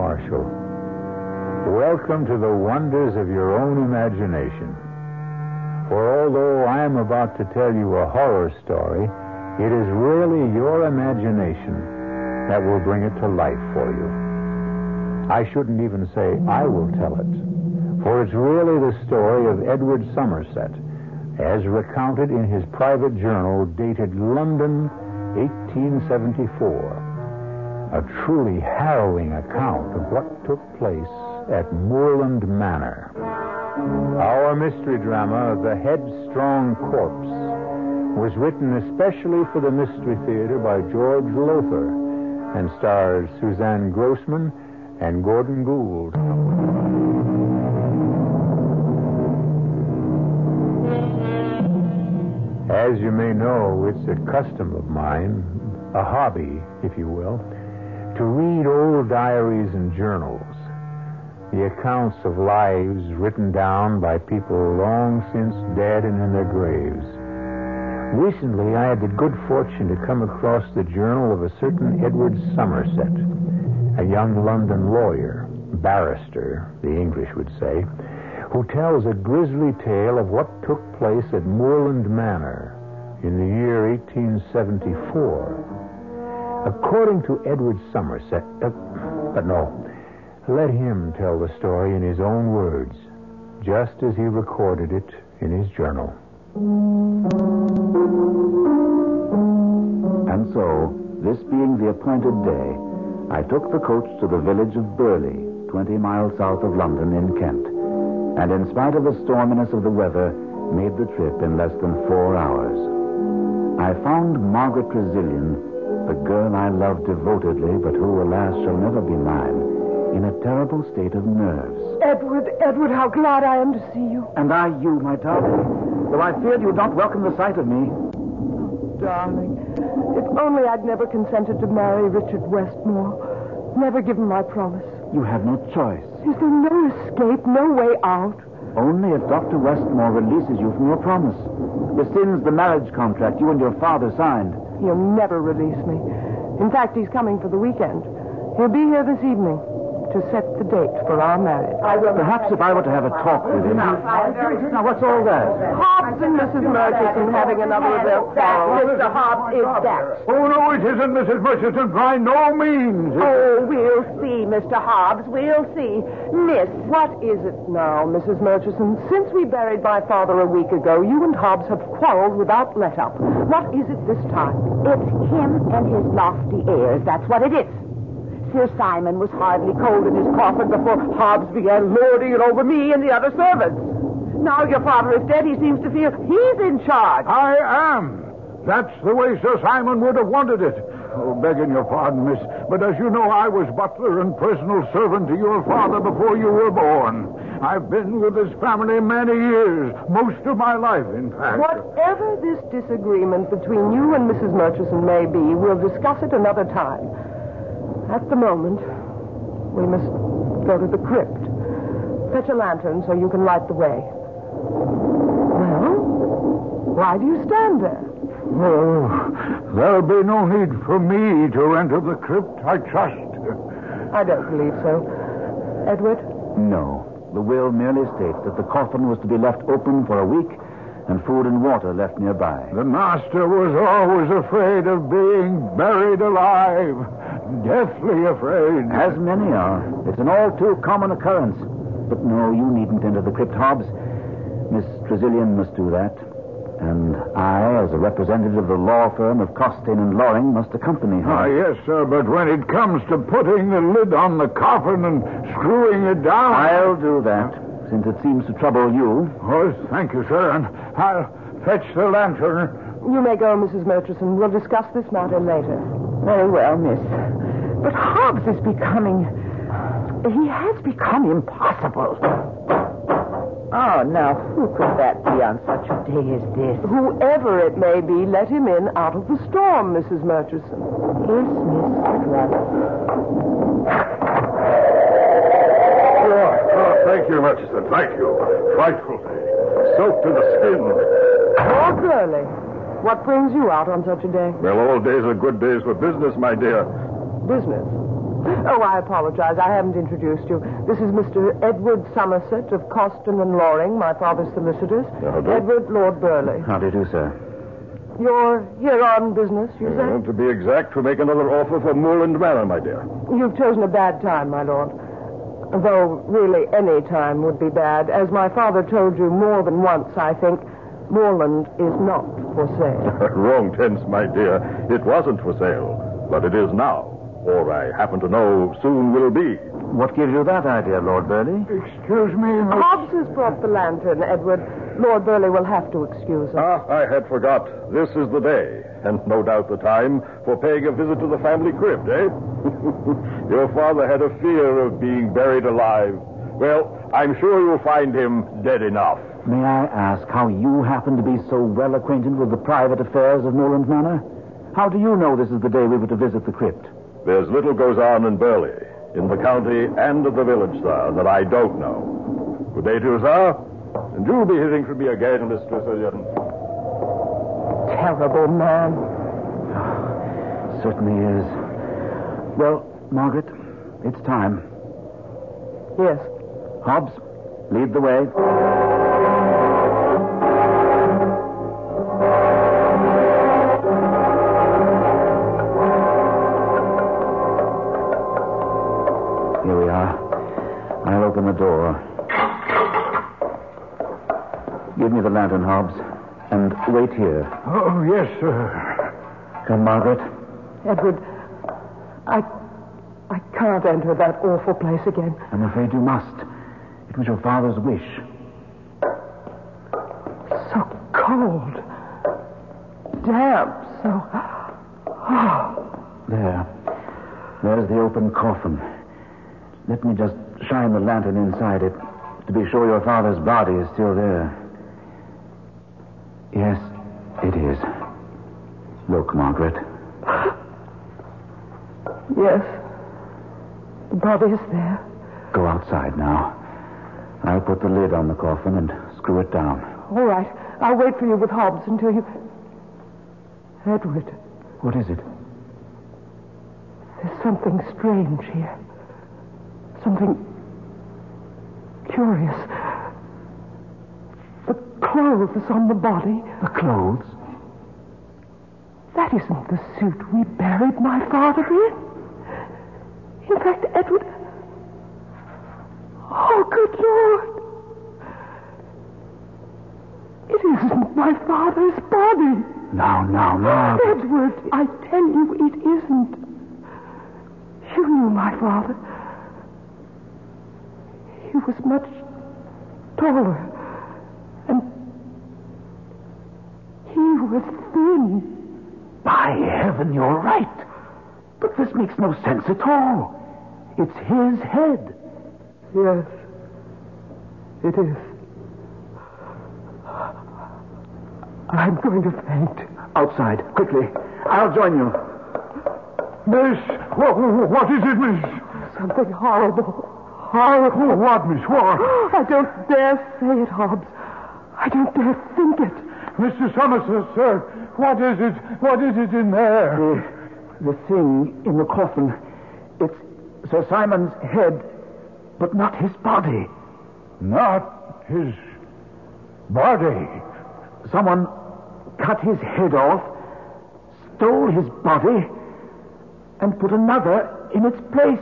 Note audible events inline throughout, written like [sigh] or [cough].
Marshall. Welcome to the wonders of your own imagination. For although I am about to tell you a horror story, it is really your imagination that will bring it to life for you. I shouldn't even say I will tell it, for it's really the story of Edward Somerset, as recounted in his private journal dated London, 1874. A truly harrowing account of what took place at Moorland Manor. Our mystery drama, The Headstrong Corpse, was written especially for the Mystery Theater by George Lowther and stars Suzanne Grossman and Gordon Gould. As you may know, it's a custom of mine, a hobby, if you will, to read old diaries and journals, the accounts of lives written down by people long since dead and in their graves. Recently, I had the good fortune to come across the journal of a certain Edward Somerset, a young London lawyer, barrister, the English would say, who tells a grisly tale of what took place at Moorland Manor in the year 1874. According to Edward Somerset, uh, but no, let him tell the story in his own words, just as he recorded it in his journal. And so, this being the appointed day, I took the coach to the village of Burley, 20 miles south of London in Kent, and in spite of the storminess of the weather, made the trip in less than four hours. I found Margaret Trezilian, the girl I loved devotedly, but who, alas, shall never be mine, in a terrible state of nerves. Edward, Edward, how glad I am to see you. And I you, my darling. Though I feared you'd not welcome the sight of me. Oh, darling, if only I'd never consented to marry Richard Westmore. Never given my promise. You had no choice. Is there no escape, no way out? Only if Dr. Westmore releases you from your promise. Rescinds the marriage contract you and your father signed. He'll never release me. In fact, he's coming for the weekend. He'll be here this evening to set the date for our marriage. Perhaps if I were to have a talk with him. Now, what's all that? Hobbs and Mrs. Murchison having another of their quarrels. Mr. Hobbs is that. Oh, no, it isn't, Mrs. Murchison. By no means. Oh, we'll see, Mr. Hobbs. We'll see. Miss, what is it now, Mrs. Murchison? Since we buried my father a week ago, you and Hobbs have quarreled without let up. What is it this time? It's him and his lofty airs. That's what it is. Sir Simon was hardly cold in his coffin before Hobbs began lording it over me and the other servants. Now your father is dead, he seems to feel he's in charge. I am. That's the way Sir Simon would have wanted it. Oh, begging your pardon, miss, but as you know, I was butler and personal servant to your father before you were born. I've been with his family many years, most of my life, in fact. Whatever this disagreement between you and Mrs. Murchison may be, we'll discuss it another time. At the moment, we must go to the crypt. Fetch a lantern so you can light the way. Well, why do you stand there? Oh, there'll be no need for me to enter the crypt, I trust. I don't believe so. Edward? No. The will merely states that the coffin was to be left open for a week and food and water left nearby. The master was always afraid of being buried alive. Deathly afraid. As many are. It's an all too common occurrence. But no, you needn't enter the crypt, Hobbs. Miss Trezilian must do that. And I, as a representative of the law firm of Costain and Loring, must accompany her. Ah, yes, sir, but when it comes to putting the lid on the coffin and screwing it down. I'll do that, since it seems to trouble you. Oh, thank you, sir, and I'll fetch the lantern. You may go, Mrs. Murchison. We'll discuss this matter later. Very well, miss. But Hobbs is becoming. He has become impossible. Oh, now, who could that be on such a day as this? Whoever it may be, let him in out of the storm, Mrs. Murchison. Yes, Miss Edward. Oh, oh, thank you, Murchison. Thank you. Frightful day. Soaked to the skin. Lord Burley, what brings you out on such a day? Well, all days are good days for business, my dear. Business. Oh, I apologize. I haven't introduced you. This is Mr. Edward Somerset of Coston and Loring, my father's solicitors. How do? Edward Lord Burley. How do you do, sir? You're here on business, you say? Uh, to be exact, to make another offer for Moorland Manor, my dear. You've chosen a bad time, my lord. Though really any time would be bad. As my father told you more than once, I think, Moorland is not for sale. [laughs] Wrong tense, my dear. It wasn't for sale, but it is now. Or I happen to know soon will be. What gives you that idea, Lord Burley? Excuse me, Miss... Hobbs has brought the lantern, Edward. Lord Burley will have to excuse us. Ah, I had forgot. This is the day, and no doubt the time, for paying a visit to the family crypt, eh? [laughs] Your father had a fear of being buried alive. Well, I'm sure you'll find him dead enough. May I ask how you happen to be so well acquainted with the private affairs of Moorland Manor? How do you know this is the day we were to visit the crypt? There's little goes on in Burley, in the county and of the village, sir, that I don't know. Good day to you, sir. And you'll be hearing from me again, Miss Tressilian. Terrible man. Certainly is. Well, Margaret, it's time. Yes. Hobbs, lead the way. Here we are. I'll open the door. Give me the lantern, Hobbs. And wait here. Oh, yes, sir. Come, Margaret. Edward, I. I can't enter that awful place again. I'm afraid you must. It was your father's wish. So cold. Damp. So. Oh. There. There's the open coffin. Let me just shine the lantern inside it to be sure your father's body is still there. Yes, it is. Look, Margaret. Yes. The body is there. Go outside now. I'll put the lid on the coffin and screw it down. All right. I'll wait for you with Hobbs until you. Edward, What is it? there's something strange here. Something curious. The clothes on the body. The clothes? That isn't the suit we buried my father in. In fact, Edward. Oh, good Lord. It isn't my father's body. Now, now, now. Edward, I tell you, it isn't. You knew my father. He was much taller. And he was thin. By heaven, you're right. But this makes no sense at all. It's his head. Yes, it is. I'm going to faint. Outside, quickly. I'll join you. Miss, what, what is it, miss? Something horrible. Horrible. What, miss? What? I don't dare say it, Hobbs. I don't dare think it. Mr. Somerset, sir, what is it? What is it in there? The, the thing in the coffin. It's Sir Simon's head, but not his body. Not his body. Someone cut his head off, stole his body, and put another in its place.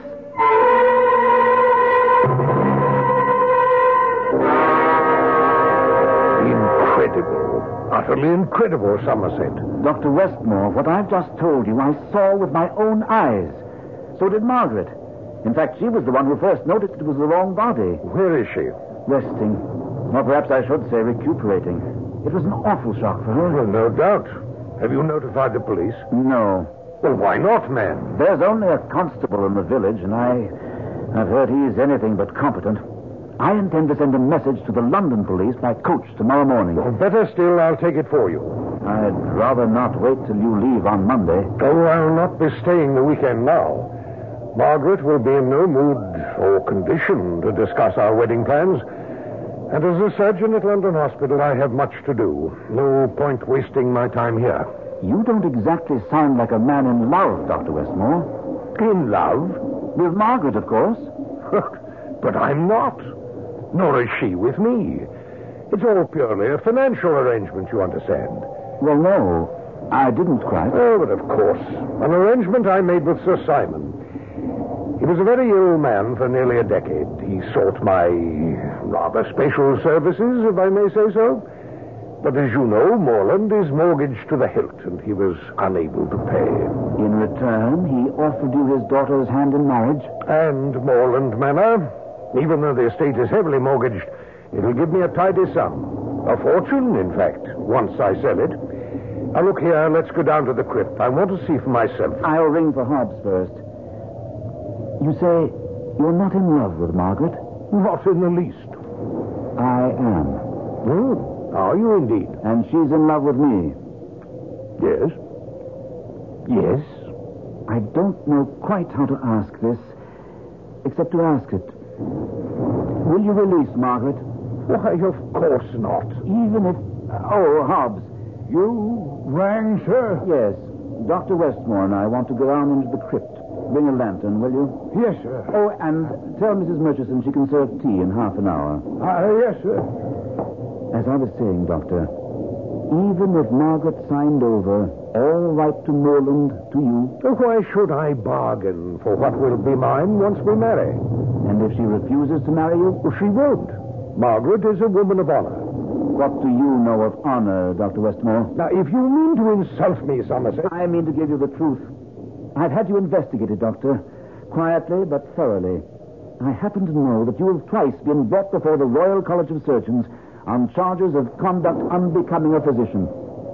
Incredible. Utterly incredible, Somerset. Dr. Westmore, what I've just told you, I saw with my own eyes. So did Margaret. In fact, she was the one who first noticed it was the wrong body. Where is she? Resting. Or perhaps I should say recuperating. It was an awful shock for her. Well, no doubt. Have you notified the police? No. Well, why not, man? There's only a constable in the village, and I. I've heard he's anything but competent. I intend to send a message to the London police by coach tomorrow morning. Well, better still, I'll take it for you. I'd rather not wait till you leave on Monday. Oh, I'll not be staying the weekend now. Margaret will be in no mood or condition to discuss our wedding plans. And as a surgeon at London Hospital, I have much to do. No point wasting my time here. You don't exactly sound like a man in love, Dr. Westmore. In love? With Margaret, of course. [laughs] but I'm not. Nor is she with me. It's all purely a financial arrangement, you understand. Well, no, I didn't quite. Oh, but of course. An arrangement I made with Sir Simon. He was a very ill man for nearly a decade. He sought my rather special services, if I may say so. But as you know, Moorland is mortgaged to the hilt, and he was unable to pay. In return, he offered you his daughter's hand in marriage? And Moorland Manor. Even though the estate is heavily mortgaged, it'll give me a tidy sum. A fortune, in fact, once I sell it. Now, look here, let's go down to the crypt. I want to see for myself. I'll ring for Hobbs first. You say you're not in love with Margaret? Not in the least. I am. Hmm. Are you indeed? And she's in love with me. Yes. Yes. I don't know quite how to ask this, except to ask it. Will you release Margaret? Why, of course not. Even if. Oh, Hobbs. You rang, sir? Yes. Dr. Westmore and I want to go down into the crypt. Bring a lantern, will you? Yes, sir. Oh, and tell Mrs. Murchison she can serve tea in half an hour. Uh, yes, sir. As I was saying, Doctor, even if Margaret signed over all right to Moorland to you. Why should I bargain for what will be mine once we marry? And if she refuses to marry you? Well, she won't. Margaret is a woman of honor. What do you know of honor, Dr. Westmore? Now, if you mean to insult me, Somerset. I mean to give you the truth. I've had you investigated, Doctor. Quietly but thoroughly. I happen to know that you have twice been brought before the Royal College of Surgeons on charges of conduct unbecoming a physician.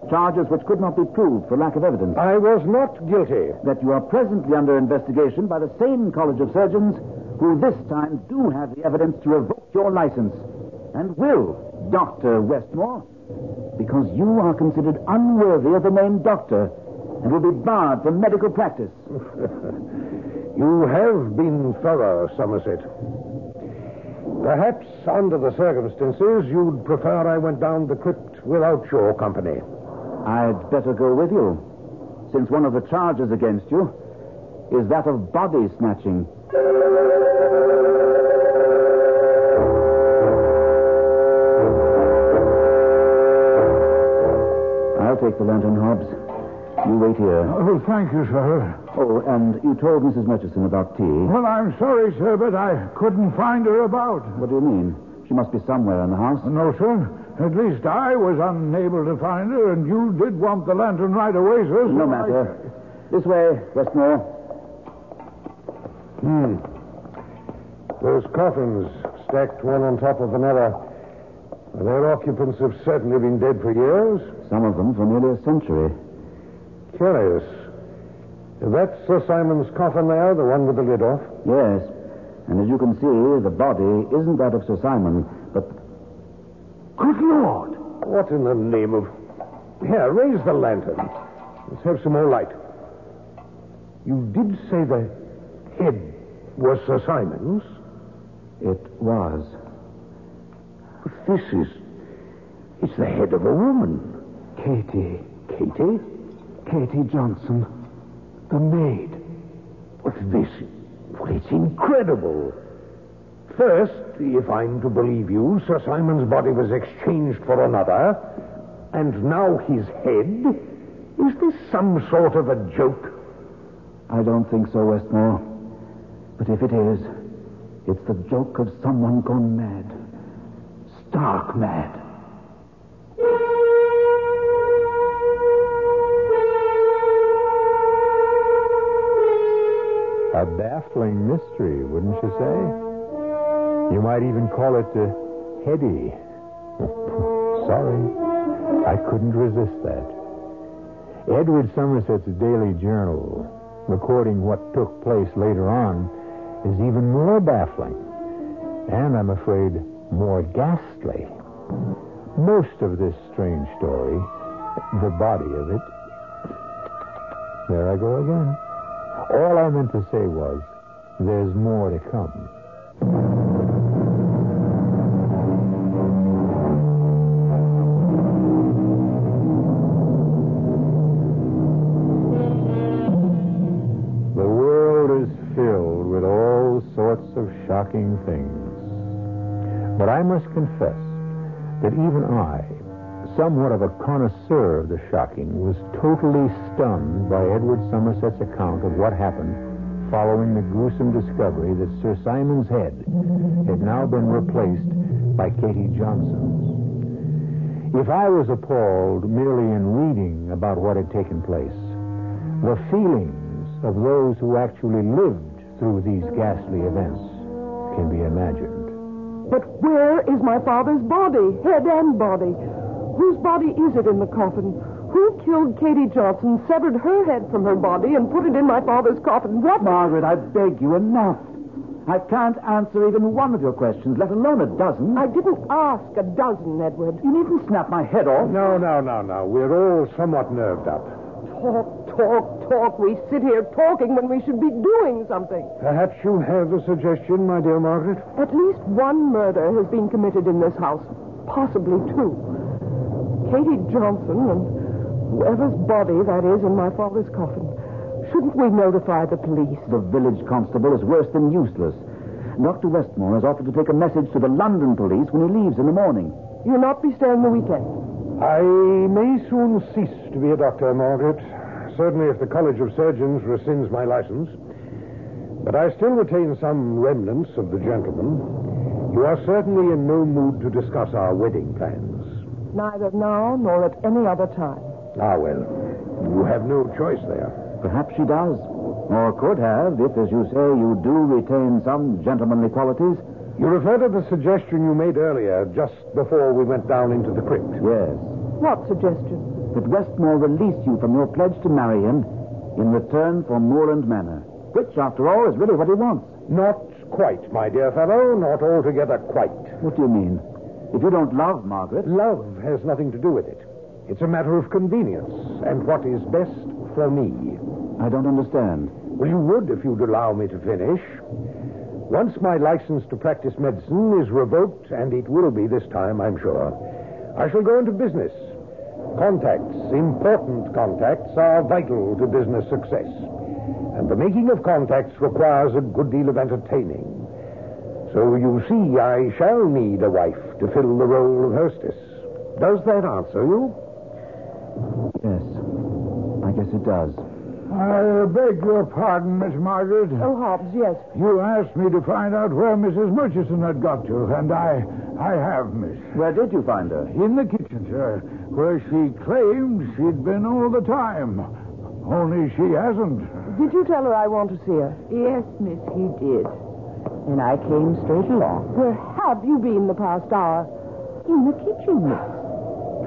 Charges which could not be proved for lack of evidence. I was not guilty. That you are presently under investigation by the same College of Surgeons who this time do have the evidence to revoke your license. And will, Dr. Westmore, because you are considered unworthy of the name doctor and will be barred from medical practice. [laughs] you have been thorough, Somerset. Perhaps, under the circumstances, you'd prefer I went down the crypt without your company. I'd better go with you, since one of the charges against you is that of body snatching. I'll take the lantern, Hobbs. You wait here. Oh, thank you, sir. Oh, and you told Mrs. Murchison about tea. Well, I'm sorry, sir, but I couldn't find her about. What do you mean? She must be somewhere in the house. No, sir. At least I was unable to find her, and you did want the lantern right away, sir. No so matter. This way, Westmore. Hmm. Those coffins stacked one on top of another. Their occupants have certainly been dead for years. Some of them for nearly a century. Curious. That's Sir Simon's coffin there, the one with the lid off? Yes. And as you can see, the body isn't that of Sir Simon, but. Good Lord! What in the name of. Here, raise the lantern. Let's have some more light. You did say the head was Sir Simon's? It was. But this is. It's the head of a woman. Katie. Katie? Katie Johnson. The maid. But this. Well, it's incredible. First, if I'm to believe you, Sir Simon's body was exchanged for another, and now his head? Is this some sort of a joke? I don't think so, Westmore. But if it is, it's the joke of someone gone mad. Stark mad. A baffling mystery, wouldn't you say? You might even call it uh, heady. [laughs] Sorry, I couldn't resist that. Edward Somerset's daily journal, recording what took place later on, is even more baffling. And I'm afraid more ghastly. Most of this strange story, the body of it. There I go again. All I meant to say was, there's more to come. Shocking things. But I must confess that even I, somewhat of a connoisseur of the shocking, was totally stunned by Edward Somerset's account of what happened following the gruesome discovery that Sir Simon's head had now been replaced by Katie Johnson's. If I was appalled merely in reading about what had taken place, the feelings of those who actually lived through these ghastly events can be imagined. But where is my father's body, head and body? Whose body is it in the coffin? Who killed Katie Johnson, severed her head from her body, and put it in my father's coffin? What? Margaret, I beg you, enough. I can't answer even one of your questions, let alone a dozen. I didn't ask a dozen, Edward. You needn't snap my head off. No, no, no, no. We're all somewhat nerved up. Talk, talk, talk. We sit here talking when we should be doing something. Perhaps you have a suggestion, my dear Margaret? At least one murder has been committed in this house. Possibly two. Katie Johnson and whoever's body that is in my father's coffin. Shouldn't we notify the police? The village constable is worse than useless. Dr. Westmore has offered to take a message to the London police when he leaves in the morning. You'll not be staying the weekend. I may soon cease to be a doctor, Margaret. Certainly if the College of Surgeons rescinds my license. But I still retain some remnants of the gentleman. You are certainly in no mood to discuss our wedding plans. Neither now nor at any other time. Ah, well. You have no choice there. Perhaps she does. Or could have, if, as you say, you do retain some gentlemanly qualities. You refer to the suggestion you made earlier, just before we went down into the crypt. Yes. What suggestion? That Westmore release you from your pledge to marry him in return for Moorland Manor, which, after all, is really what he wants. Not quite, my dear fellow. Not altogether quite. What do you mean? If you don't love Margaret. Love has nothing to do with it. It's a matter of convenience and what is best for me. I don't understand. Well, you would if you'd allow me to finish. Once my license to practice medicine is revoked, and it will be this time, I'm sure, I shall go into business. Contacts, important contacts, are vital to business success. And the making of contacts requires a good deal of entertaining. So you see, I shall need a wife to fill the role of hostess. Does that answer you? Yes. I guess it does. I beg your pardon, Miss Margaret. Oh, Hobbs, yes. You asked me to find out where Mrs. Murchison had got to, and I I have, miss. Where did you find her? In the kitchen, sir, where she claimed she'd been all the time. Only she hasn't. Did you tell her I want to see her? Yes, miss, he did. And I came straight along. Where have you been the past hour? In the kitchen, miss.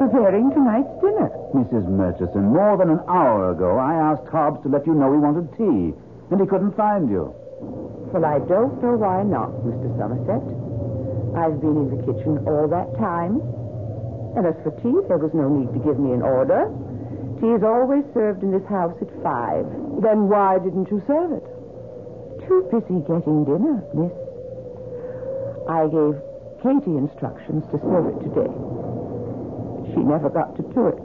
Preparing tonight's dinner. Mrs. Murchison, more than an hour ago, I asked Hobbs to let you know he wanted tea, and he couldn't find you. Well, I don't know why not, Mr. Somerset. I've been in the kitchen all that time. And as for tea, there was no need to give me an order. Tea is always served in this house at five. Then why didn't you serve it? Too busy getting dinner, miss. I gave Katie instructions to serve it today. She never got to do it.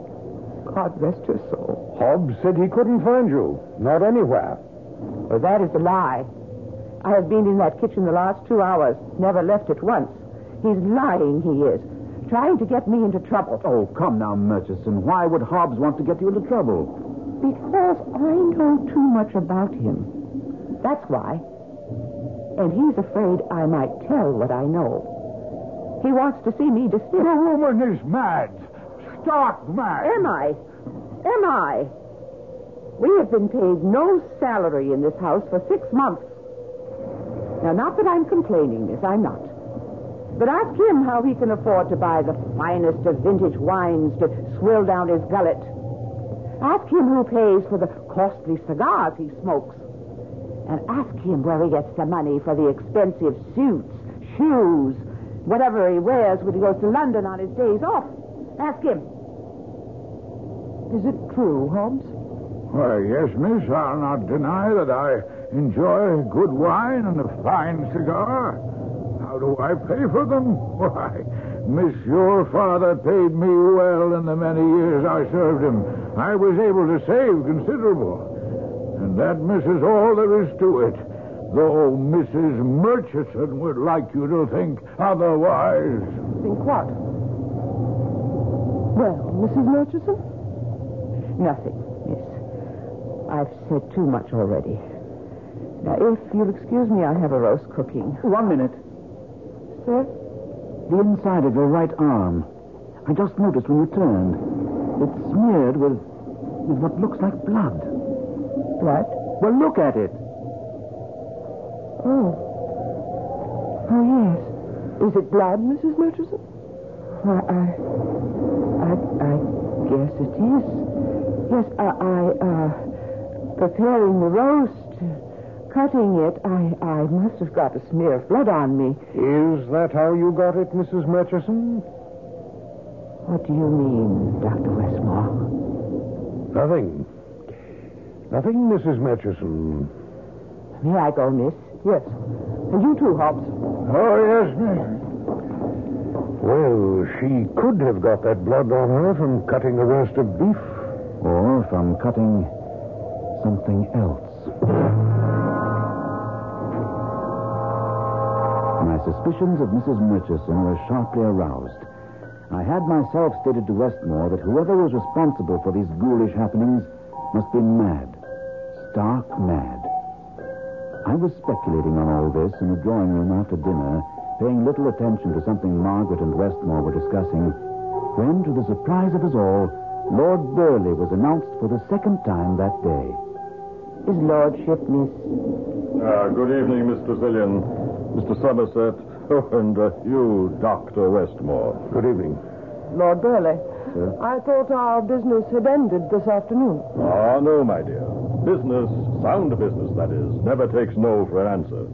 God rest her soul. Hobbs said he couldn't find you. Not anywhere. Well, that is a lie. I have been in that kitchen the last two hours, never left it once. He's lying, he is. Trying to get me into trouble. Oh, come now, Murchison. Why would Hobbs want to get you into trouble? Because I know too much about him. That's why. And he's afraid I might tell what I know. He wants to see me dismissed. The woman is mad. Stark mad. Am I? Am I? We have been paid no salary in this house for six months. Now, not that I'm complaining, miss, I'm not. But ask him how he can afford to buy the finest of vintage wines to swill down his gullet. Ask him who pays for the costly cigars he smokes. And ask him where he gets the money for the expensive suits, shoes, whatever he wears when he goes to London on his days off. Ask him. Is it true, Hobbs? Why, yes, miss. I'll not deny that I enjoy good wine and a fine cigar. How do I pay for them? Why, miss, your father paid me well in the many years I served him. I was able to save considerable. And that, miss, is all there is to it. Though Mrs. Murchison would like you to think otherwise. Think what? Well, Mrs. Murchison? Nothing, miss. I've said too much already. Now, if you'll excuse me, I have a roast cooking. One minute. Sir? The inside of your right arm. I just noticed when you turned. It's smeared with, with what looks like blood. Blood? Well, look at it. Oh. Oh, yes. Is it blood, Mrs. Murchison? Why, I, I, I guess it is. Yes, I, I, uh, preparing the roast, cutting it, I, I must have got a smear of blood on me. Is that how you got it, Mrs. Murchison? What do you mean, Dr. Westmore? Nothing. Nothing, Mrs. Murchison. May I go, miss? Yes. And you too, Hobbs. Oh, yes, miss. Well, she could have got that blood on her from cutting a roast of beef. Or from cutting something else. My suspicions of Mrs. Murchison were sharply aroused. I had myself stated to Westmore that whoever was responsible for these ghoulish happenings must be mad. Stark mad. I was speculating on all this in the drawing room after dinner, paying little attention to something Margaret and Westmore were discussing, when, to the surprise of us all, Lord Burley was announced for the second time that day. His lordship, miss. Uh, good evening, Miss Tressilian, Mr. Somerset, oh, [laughs] and uh, you, Dr. Westmore. Good evening. Lord Burley, I thought our business had ended this afternoon. Ah, no, my dear. Business, sound business, that is, never takes no for an answer.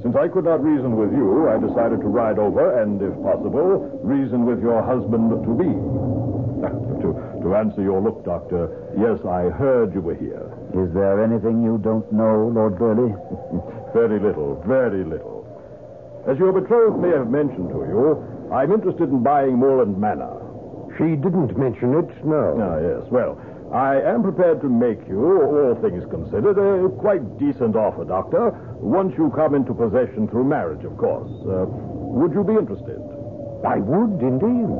Since I could not reason with you, I decided to ride over and, if possible, reason with your husband to be. to, to answer your look, Doctor, yes, I heard you were here. Is there anything you don't know, Lord Burley? [laughs] very little, very little. As your betrothed may have mentioned to you, I'm interested in buying Moorland Manor. She didn't mention it, no. Ah, yes. Well, I am prepared to make you, all things considered, a quite decent offer, Doctor, once you come into possession through marriage, of course. Uh, would you be interested? I would, indeed.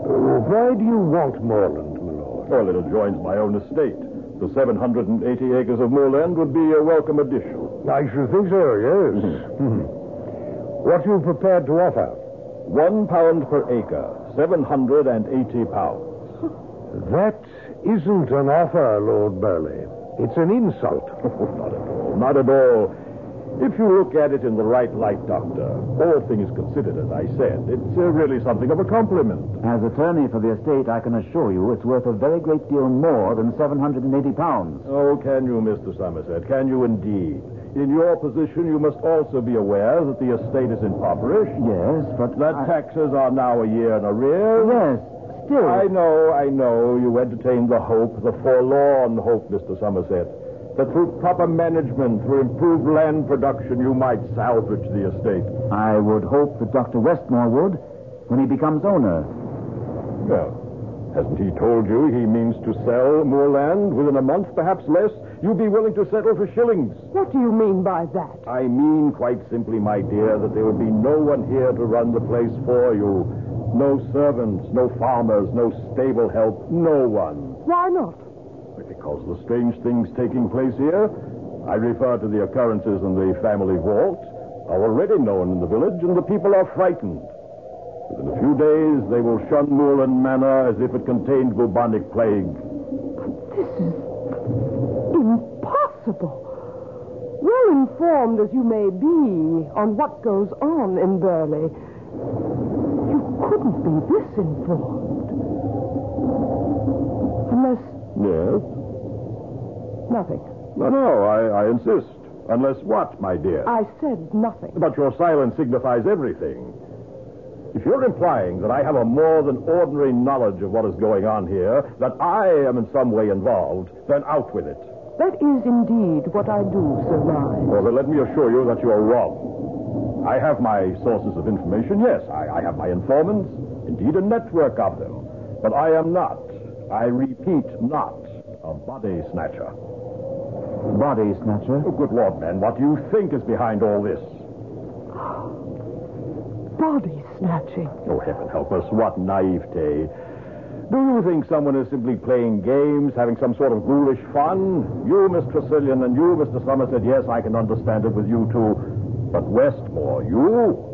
Uh, why do you want Moorland, my lord? Well, it adjoins my own estate. The 780 acres of moorland would be a welcome addition. I should think so, yes. [laughs] Hmm. What are you prepared to offer? One pound per acre, 780 pounds. [laughs] That isn't an offer, Lord Burley. It's an insult. [laughs] not at all. Not at all. If you look at it in the right light, Doctor, all things considered, as I said, it's uh, really something of a compliment. As attorney for the estate, I can assure you it's worth a very great deal more than 780 pounds. Oh, can you, Mr. Somerset? Can you indeed? In your position, you must also be aware that the estate is impoverished. Yes, but that I... taxes are now a year in arrears. Yes, still. I know, I know. You entertain the hope, the forlorn hope, Mr. Somerset, that through proper management, through improved land production, you might salvage the estate. I would hope that Dr. Westmore would when he becomes owner. Well, hasn't he told you he means to sell more land within a month, perhaps less? You'd be willing to settle for shillings. What do you mean by that? I mean, quite simply, my dear, that there would be no one here to run the place for you. No servants, no farmers, no stable help, no one. Why not? Because of the strange things taking place here, I refer to the occurrences in the family vault, are already known in the village, and the people are frightened. Within a few days, they will shun Moorland Manor as if it contained bubonic plague. This is impossible. Well informed as you may be on what goes on in Burley, you couldn't be this informed. Unless. Yes? Nothing. No, no, I, I insist. Unless what, my dear? I said nothing. But your silence signifies everything. If you're implying that I have a more than ordinary knowledge of what is going on here, that I am in some way involved, then out with it. That is indeed what I do surmise. Well, then let me assure you that you're wrong. I have my sources of information, yes. I, I have my informants, indeed a network of them. But I am not, I repeat, not a body snatcher. Body snatcher? Oh, good Lord, man, what do you think is behind all this? Body snatching. Oh, heaven help us, what naivete. Do you think someone is simply playing games, having some sort of ghoulish fun? You, Miss Tressilian, and you, Mr. Somerset, yes, I can understand it with you two. But Westmore, you?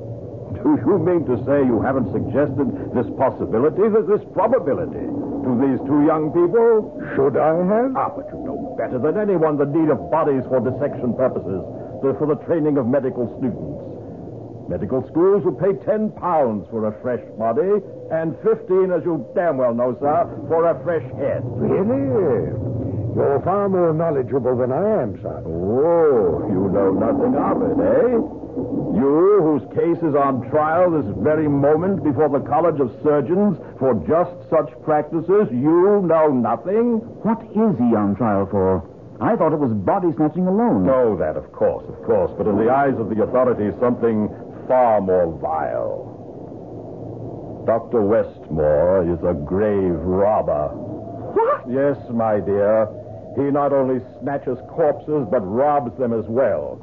Do you mean to say you haven't suggested this possibility, this probability, to these two young people? Should I have? Ah, but you know better than anyone the need of bodies for dissection purposes, the, for the training of medical students. Medical schools will pay ten pounds for a fresh body, and fifteen, as you damn well know, sir, for a fresh head. Really? You're far more knowledgeable than I am, sir. Oh, you know nothing of it, eh? You, whose case is on trial this very moment before the College of Surgeons for just such practices, you know nothing? What is he on trial for? I thought it was body snatching alone. Oh, that, of course, of course. But in the eyes of the authorities, something far more vile. Dr. Westmore is a grave robber. What? Yes, my dear. He not only snatches corpses, but robs them as well.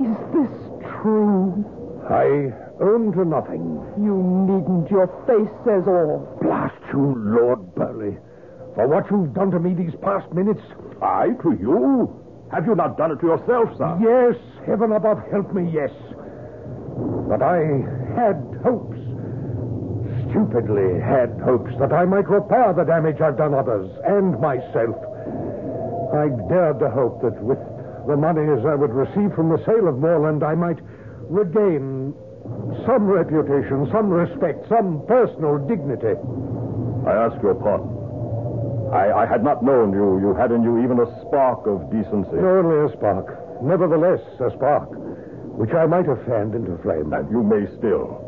Is this true? I own to nothing. You needn't. Your face says all. Blast you, Lord Burley. For what you've done to me these past minutes. I to you? Have you not done it to yourself, sir? Yes, heaven above help me, yes. But I had hopes. Stupidly had hopes that I might repair the damage I've done others and myself. I dared to hope that with the monies I would receive from the sale of Moorland, I might regain some reputation, some respect, some personal dignity. I ask your pardon. I, I had not known you. You had in you even a spark of decency. Only a spark. Nevertheless, a spark, which I might have fanned into flame. And you may still.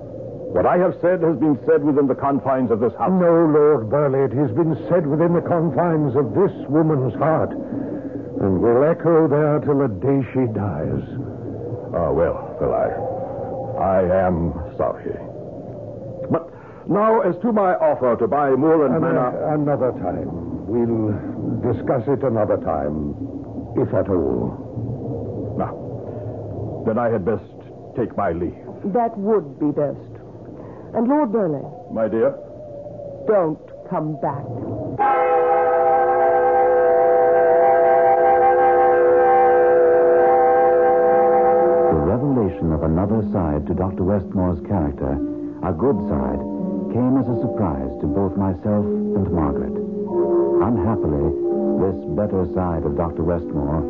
What I have said has been said within the confines of this house. No, Lord Burley, it has been said within the confines of this woman's heart, and will echo there till the day she dies. Ah, well, well, I, I am sorry. But now, as to my offer to buy Moorland An- Manor. Another time. We'll discuss it another time, if at all. Now, then I had best take my leave. That would be best. And Lord Burley, My dear, don't come back. The revelation of another side to Dr. Westmore's character, a good side, came as a surprise to both myself and Margaret. Unhappily, this better side of Dr. Westmore,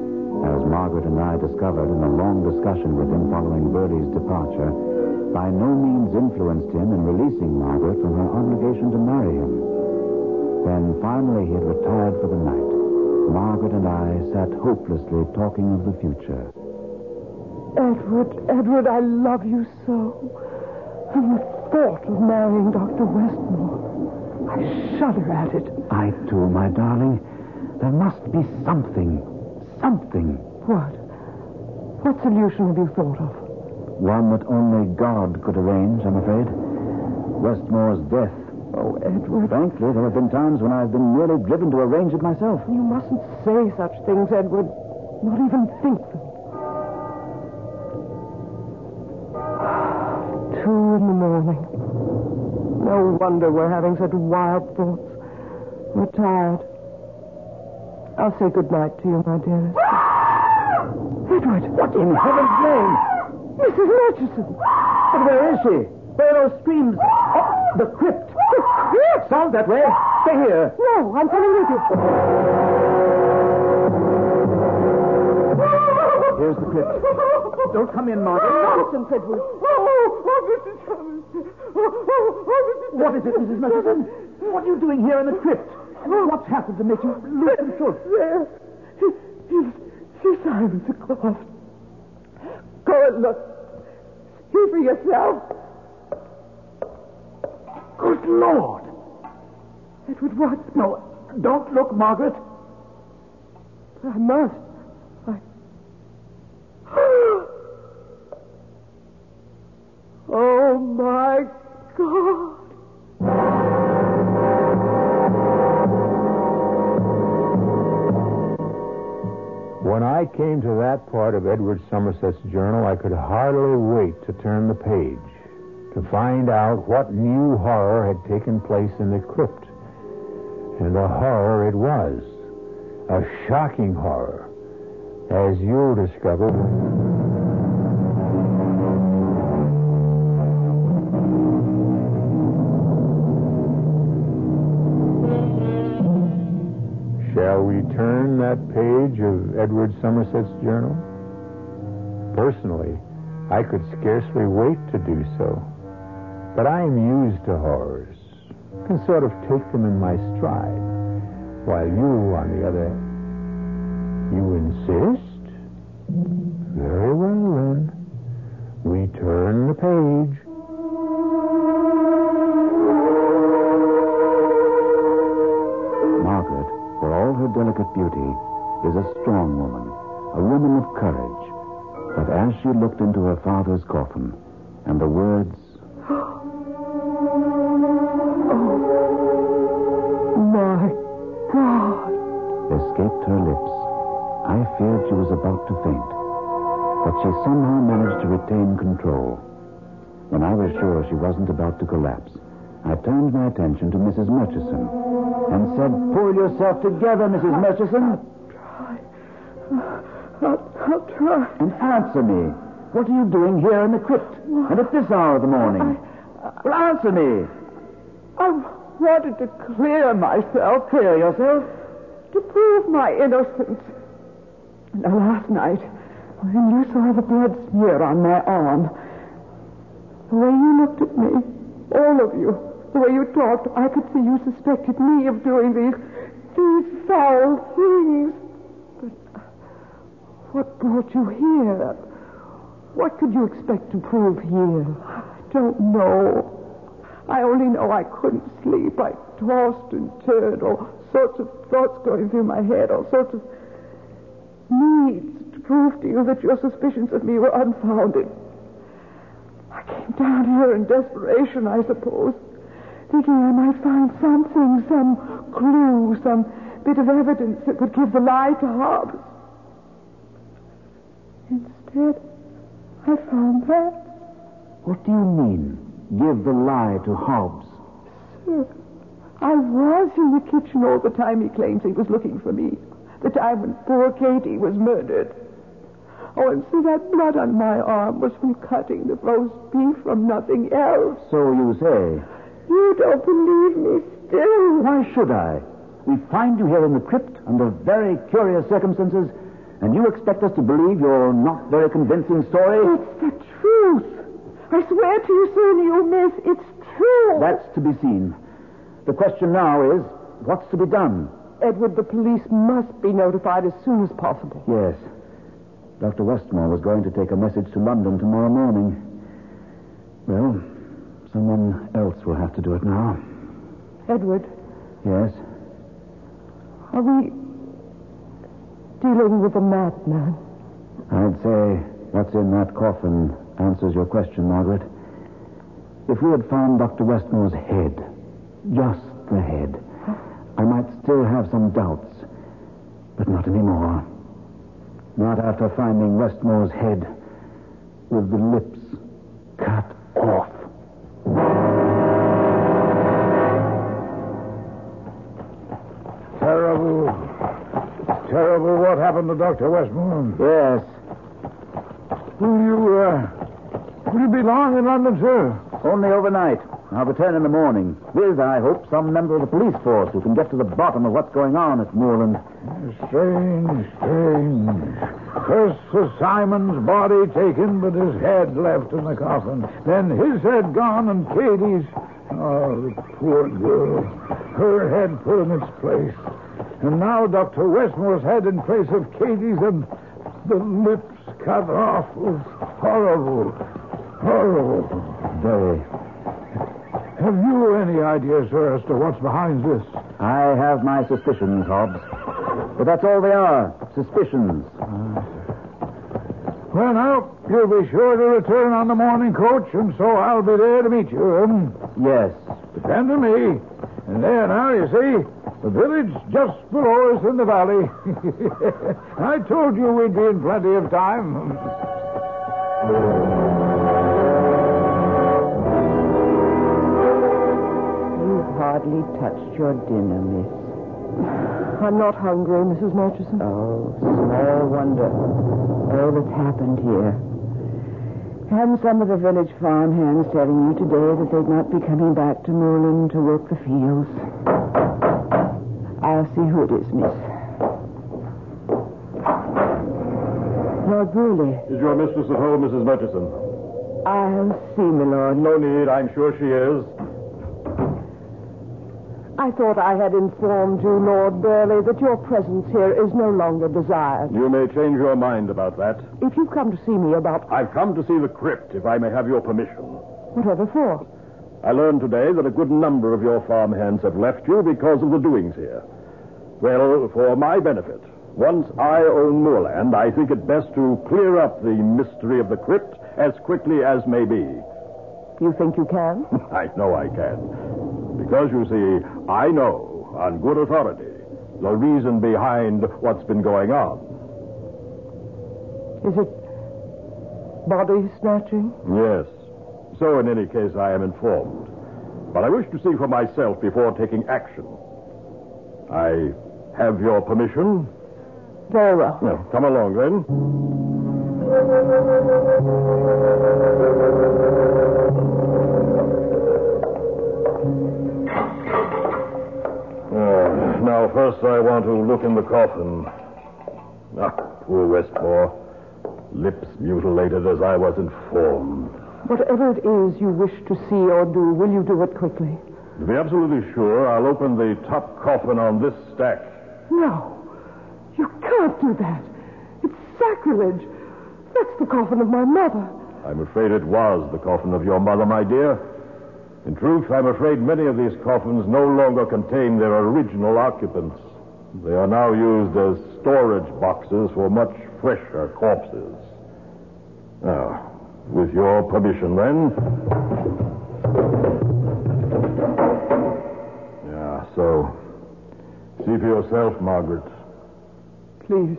as Margaret and I discovered in a long discussion with him following Burley's departure, by no means influenced him in releasing Margaret from her obligation to marry him. When finally he had retired for the night, Margaret and I sat hopelessly talking of the future. Edward, Edward, I love you so. And the thought of marrying Dr. Westmore, I shudder at it. I too, my darling. There must be something. Something. What? What solution have you thought of? One that only God could arrange, I'm afraid. Westmore's death. Oh, Edward. Frankly, there have been times when I've been nearly driven to arrange it myself. You mustn't say such things, Edward. Not even think them. Two in the morning. No wonder we're having such wild thoughts. We're tired. I'll say good night to you, my dearest. [gasps] Edward! What in heaven's name? Mrs. Murchison! But where is she? Where are those screams? Oh, the crypt. The crypt! Sounds that way. Stay here. No, I'm coming with you. Here's the crypt. Don't come in, Margaret. Oh, nonsense, Edward. Oh, oh, what is it, Mrs. Murchison? What are you doing here in the crypt? What's happened to make you lose control? There. He, he, he the across. Go and look. See for yourself. Good Lord. Edward, what? No, don't look, Margaret. I must. Of Edward Somerset's journal, I could hardly wait to turn the page to find out what new horror had taken place in the crypt. And a horror it was. A shocking horror. As you'll discover. Shall we turn that page of Edward Somerset's journal? Personally, I could scarcely wait to do so. But I am used to horrors, can sort of take them in my stride. While you, on the other, you insist? Very well, then. We turn the page. Was sure she wasn't about to collapse, I turned my attention to Mrs. Murchison and said, Pull yourself together, Mrs. Murchison. I'll, I'll try. And answer me. What are you doing here in the crypt? And at this hour of the morning? Well, answer me. I wanted to clear myself. Clear yourself? To prove my innocence. Now, last night, when you saw the blood smear on my arm, the way you looked at me, all of you, the way you talked, I could see you suspected me of doing these, these foul things. But uh, what brought you here? What could you expect to prove here? I don't know. I only know I couldn't sleep. I tossed and turned, all sorts of thoughts going through my head, all sorts of needs to prove to you that your suspicions of me were unfounded. I came down here in desperation, I suppose, thinking I might find something, some clue, some bit of evidence that would give the lie to Hobbs. Instead, I found that. What do you mean, give the lie to Hobbs? Sir, I was in the kitchen all the time he claims he was looking for me. The time when poor Katie was murdered. Oh, and see that blood on my arm was from cutting the roast beef from nothing else. So you say. You don't believe me still. Why should I? We find you here in the crypt under very curious circumstances, and you expect us to believe your not very convincing story? It's the truth. I swear to you, sir, you miss. It's true. That's to be seen. The question now is, what's to be done? Edward, the police must be notified as soon as possible. Yes. Dr. Westmore was going to take a message to London tomorrow morning. Well, someone else will have to do it now. Edward, Yes? are we dealing with a madman? I'd say what's in that coffin answers your question, Margaret. If we had found Dr. Westmore's head, just the head, I might still have some doubts. But not anymore. Not after finding Westmore's head with the lips cut off. Terrible. Terrible what happened to Dr. Westmore. Yes. Will you, uh, will you be long in London, sir? Only overnight. I'll return in the morning. With, I hope, some member of the police force who can get to the bottom of what's going on at Moorland. Strange, strange. First was Simon's body taken, but his head left in the coffin. Then his head gone and Katie's. Oh, the poor girl. Her head put in its place. And now Dr. Westmore's head in place of Katie's and the lips cut off. was horrible. Horrible. Very. Have you any idea, sir, as to what's behind this? I have my suspicions, Hobbs. But that's all they are. Suspicions. Well, now, you'll be sure to return on the morning coach, and so I'll be there to meet you. Um, Yes. depend on me. And there now, you see, the village just below us in the valley. [laughs] I told you we'd be in plenty of time. [laughs] hardly touched your dinner, miss. I'm not hungry, Mrs. Murchison. Oh, small wonder. All that's happened here. And some of the village farmhands telling you today that they'd not be coming back to Moorland to work the fields. I'll see who it is, miss. Lord Burley. Is your mistress at home, Mrs. Murchison? I'll see, my lord. No need. I'm sure she is. I thought I had informed you, Lord Burley, that your presence here is no longer desired. You may change your mind about that. If you've come to see me about I've come to see the crypt, if I may have your permission. whatever for. I learned today that a good number of your farmhands have left you because of the doings here. Well, for my benefit, once I own moorland, I think it best to clear up the mystery of the crypt as quickly as may be. You think you can? [laughs] I know I can. Because, you see, I know, on good authority, the reason behind what's been going on. Is it body snatching? Yes. So, in any case, I am informed. But I wish to see for myself before taking action. I have your permission? Very well. Well, come along then. Now, first I want to look in the coffin. Ah, poor Westmore. Lips mutilated as I was informed. Whatever it is you wish to see or do, will you do it quickly? To be absolutely sure, I'll open the top coffin on this stack. No. You can't do that. It's sacrilege. That's the coffin of my mother. I'm afraid it was the coffin of your mother, my dear. In truth, I'm afraid many of these coffins no longer contain their original occupants. They are now used as storage boxes for much fresher corpses. Now, with your permission, then. Yeah, so. See for yourself, Margaret. Please.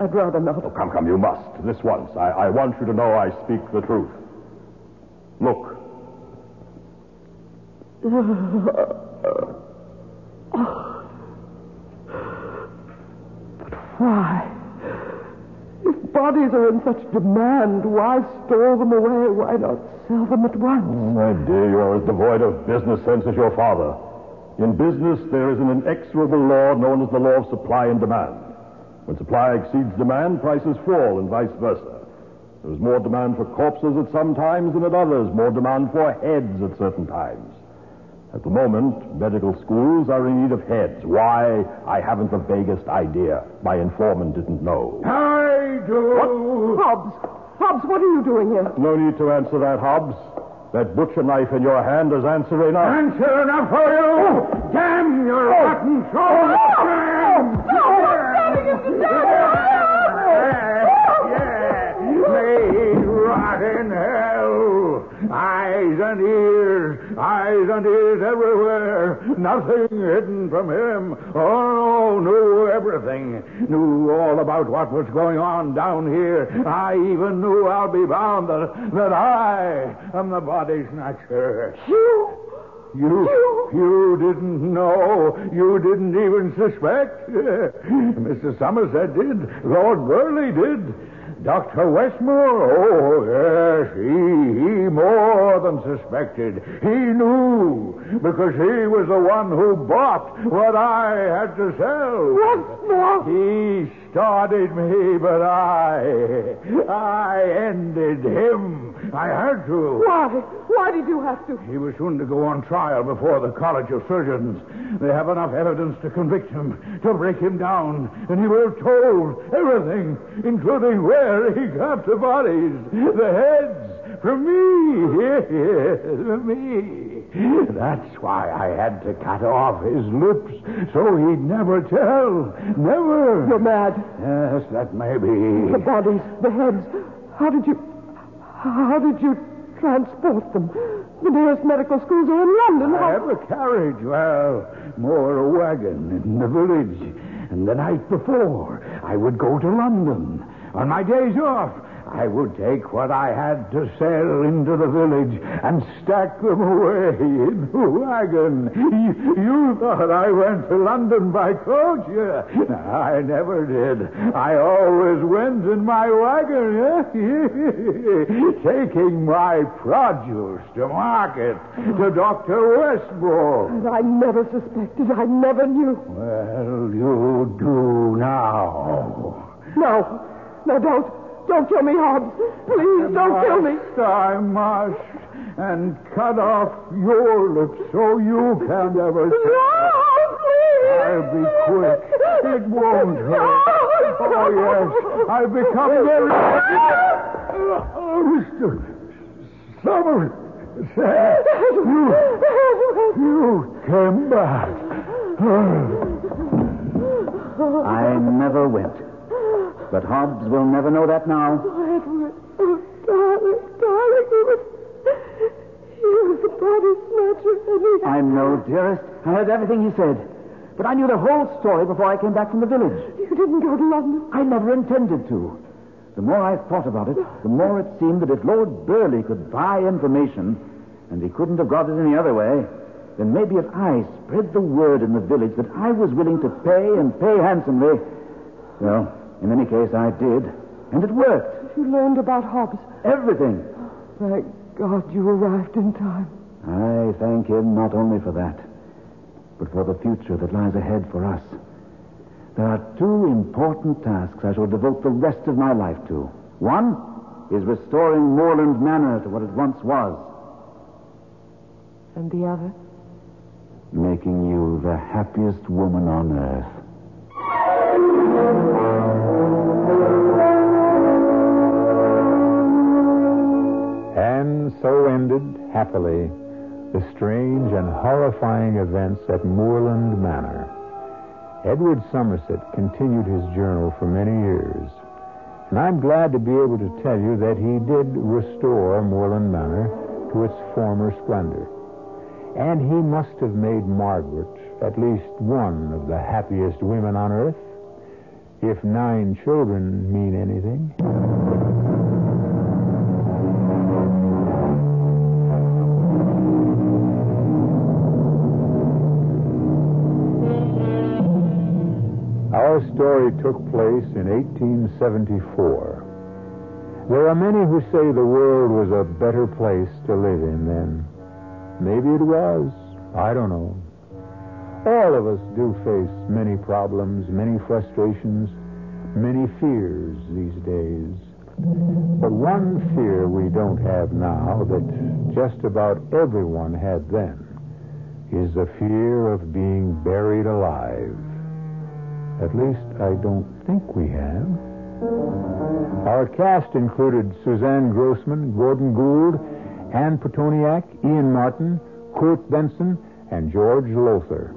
I'd rather not. Oh, come, come, you must. This once. I, I want you to know I speak the truth. Look. But why? If bodies are in such demand, why store them away? Why not sell them at once? Oh, my dear, you are as devoid of business sense as your father. In business, there is an inexorable law known as the law of supply and demand. When supply exceeds demand, prices fall, and vice versa. There is more demand for corpses at some times than at others, more demand for heads at certain times. At the moment, medical schools are in need of heads. Why? I haven't the vaguest idea. My informant didn't know. I do. Hobbs! Hobbs, what are you doing here? No need to answer that, Hobbs. That butcher knife in your hand is answer enough. Answer enough for you! Oh! Damn your oh! rotten soul! Oh! Damn! May rot in hell! Eyes and ears, eyes and ears everywhere. Nothing hidden from him. Oh, no, knew everything. Knew all about what was going on down here. I even knew, I'll be bound, that, that I am the body snatcher. You? You, you didn't know. You didn't even suspect. [laughs] Mr. Somerset did. Lord Burley did. Dr. Westmore, oh, yes, he, he more than suspected. He knew, because he was the one who bought what I had to sell. Westmore? He started me, but I, I ended him. I had to. Why? Why did you have to? He was soon to go on trial before the College of Surgeons. They have enough evidence to convict him, to break him down, and he will have told everything, including where he got the bodies, the heads, from me. Yes, [laughs] from me. That's why I had to cut off his lips, so he'd never tell. Never. You're mad. Yes, that may be. The bodies, the heads. How did you. How did you transport them? The nearest medical schools are in London. I have a carriage, well, more a wagon in the village. And the night before, I would go to London. On my days off, I would take what I had to sell into the village and stack them away in the wagon. You, thought I went to London by coach? Yeah. I never did. I always went in my wagon, yeah? [laughs] taking my produce to market to Dr. Westmore. And I never suspected. I never knew. Well, you do now. No. No, don't. Don't kill me, Hobbs. Please, don't kill me. I must. And cut off your lips so you can't ever. No, please. I'll be quick. It won't hurt. Oh, yes. I've become very. Oh, Mr. Summers. You, you came back. [laughs] I never went. But Hobbs will never know that now. Oh, Edward. Oh, darling, darling. He was, he was the body snatcher. And he... I know, dearest. I heard everything he said. But I knew the whole story before I came back from the village. You didn't go to London. I never intended to. The more I thought about it, the more it seemed that if Lord Burley could buy information, and he couldn't have got it any other way, then maybe if I spread the word in the village that I was willing to pay and pay handsomely, well, in any case, I did. And it worked. You learned about Hobbs. Everything. Thank God you arrived in time. I thank him not only for that, but for the future that lies ahead for us. There are two important tasks I shall devote the rest of my life to. One is restoring Moorland Manor to what it once was. And the other? Making you the happiest woman on earth. And so ended, happily, the strange and horrifying events at Moorland Manor. Edward Somerset continued his journal for many years, and I'm glad to be able to tell you that he did restore Moorland Manor to its former splendor. And he must have made Margaret at least one of the happiest women on earth, if nine children mean anything. Our story took place in 1874. There are many who say the world was a better place to live in then. Maybe it was. I don't know. All of us do face many problems, many frustrations, many fears these days. But one fear we don't have now that just about everyone had then is the fear of being buried alive. At least I don't think we have. Our cast included Suzanne Grossman, Gordon Gould, Ann Pitoniak, Ian Martin, Court Benson, and George Lowther.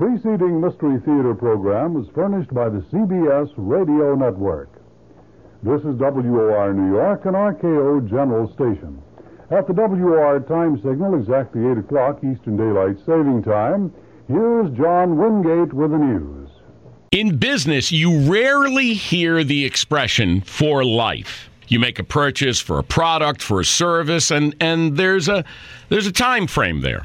Preceding Mystery Theater program was furnished by the CBS Radio Network. This is WOR New York and RKO General Station. At the WOR time signal, exactly 8 o'clock Eastern Daylight Saving Time, here's John Wingate with the news. In business, you rarely hear the expression for life. You make a purchase for a product, for a service, and, and there's a there's a time frame there.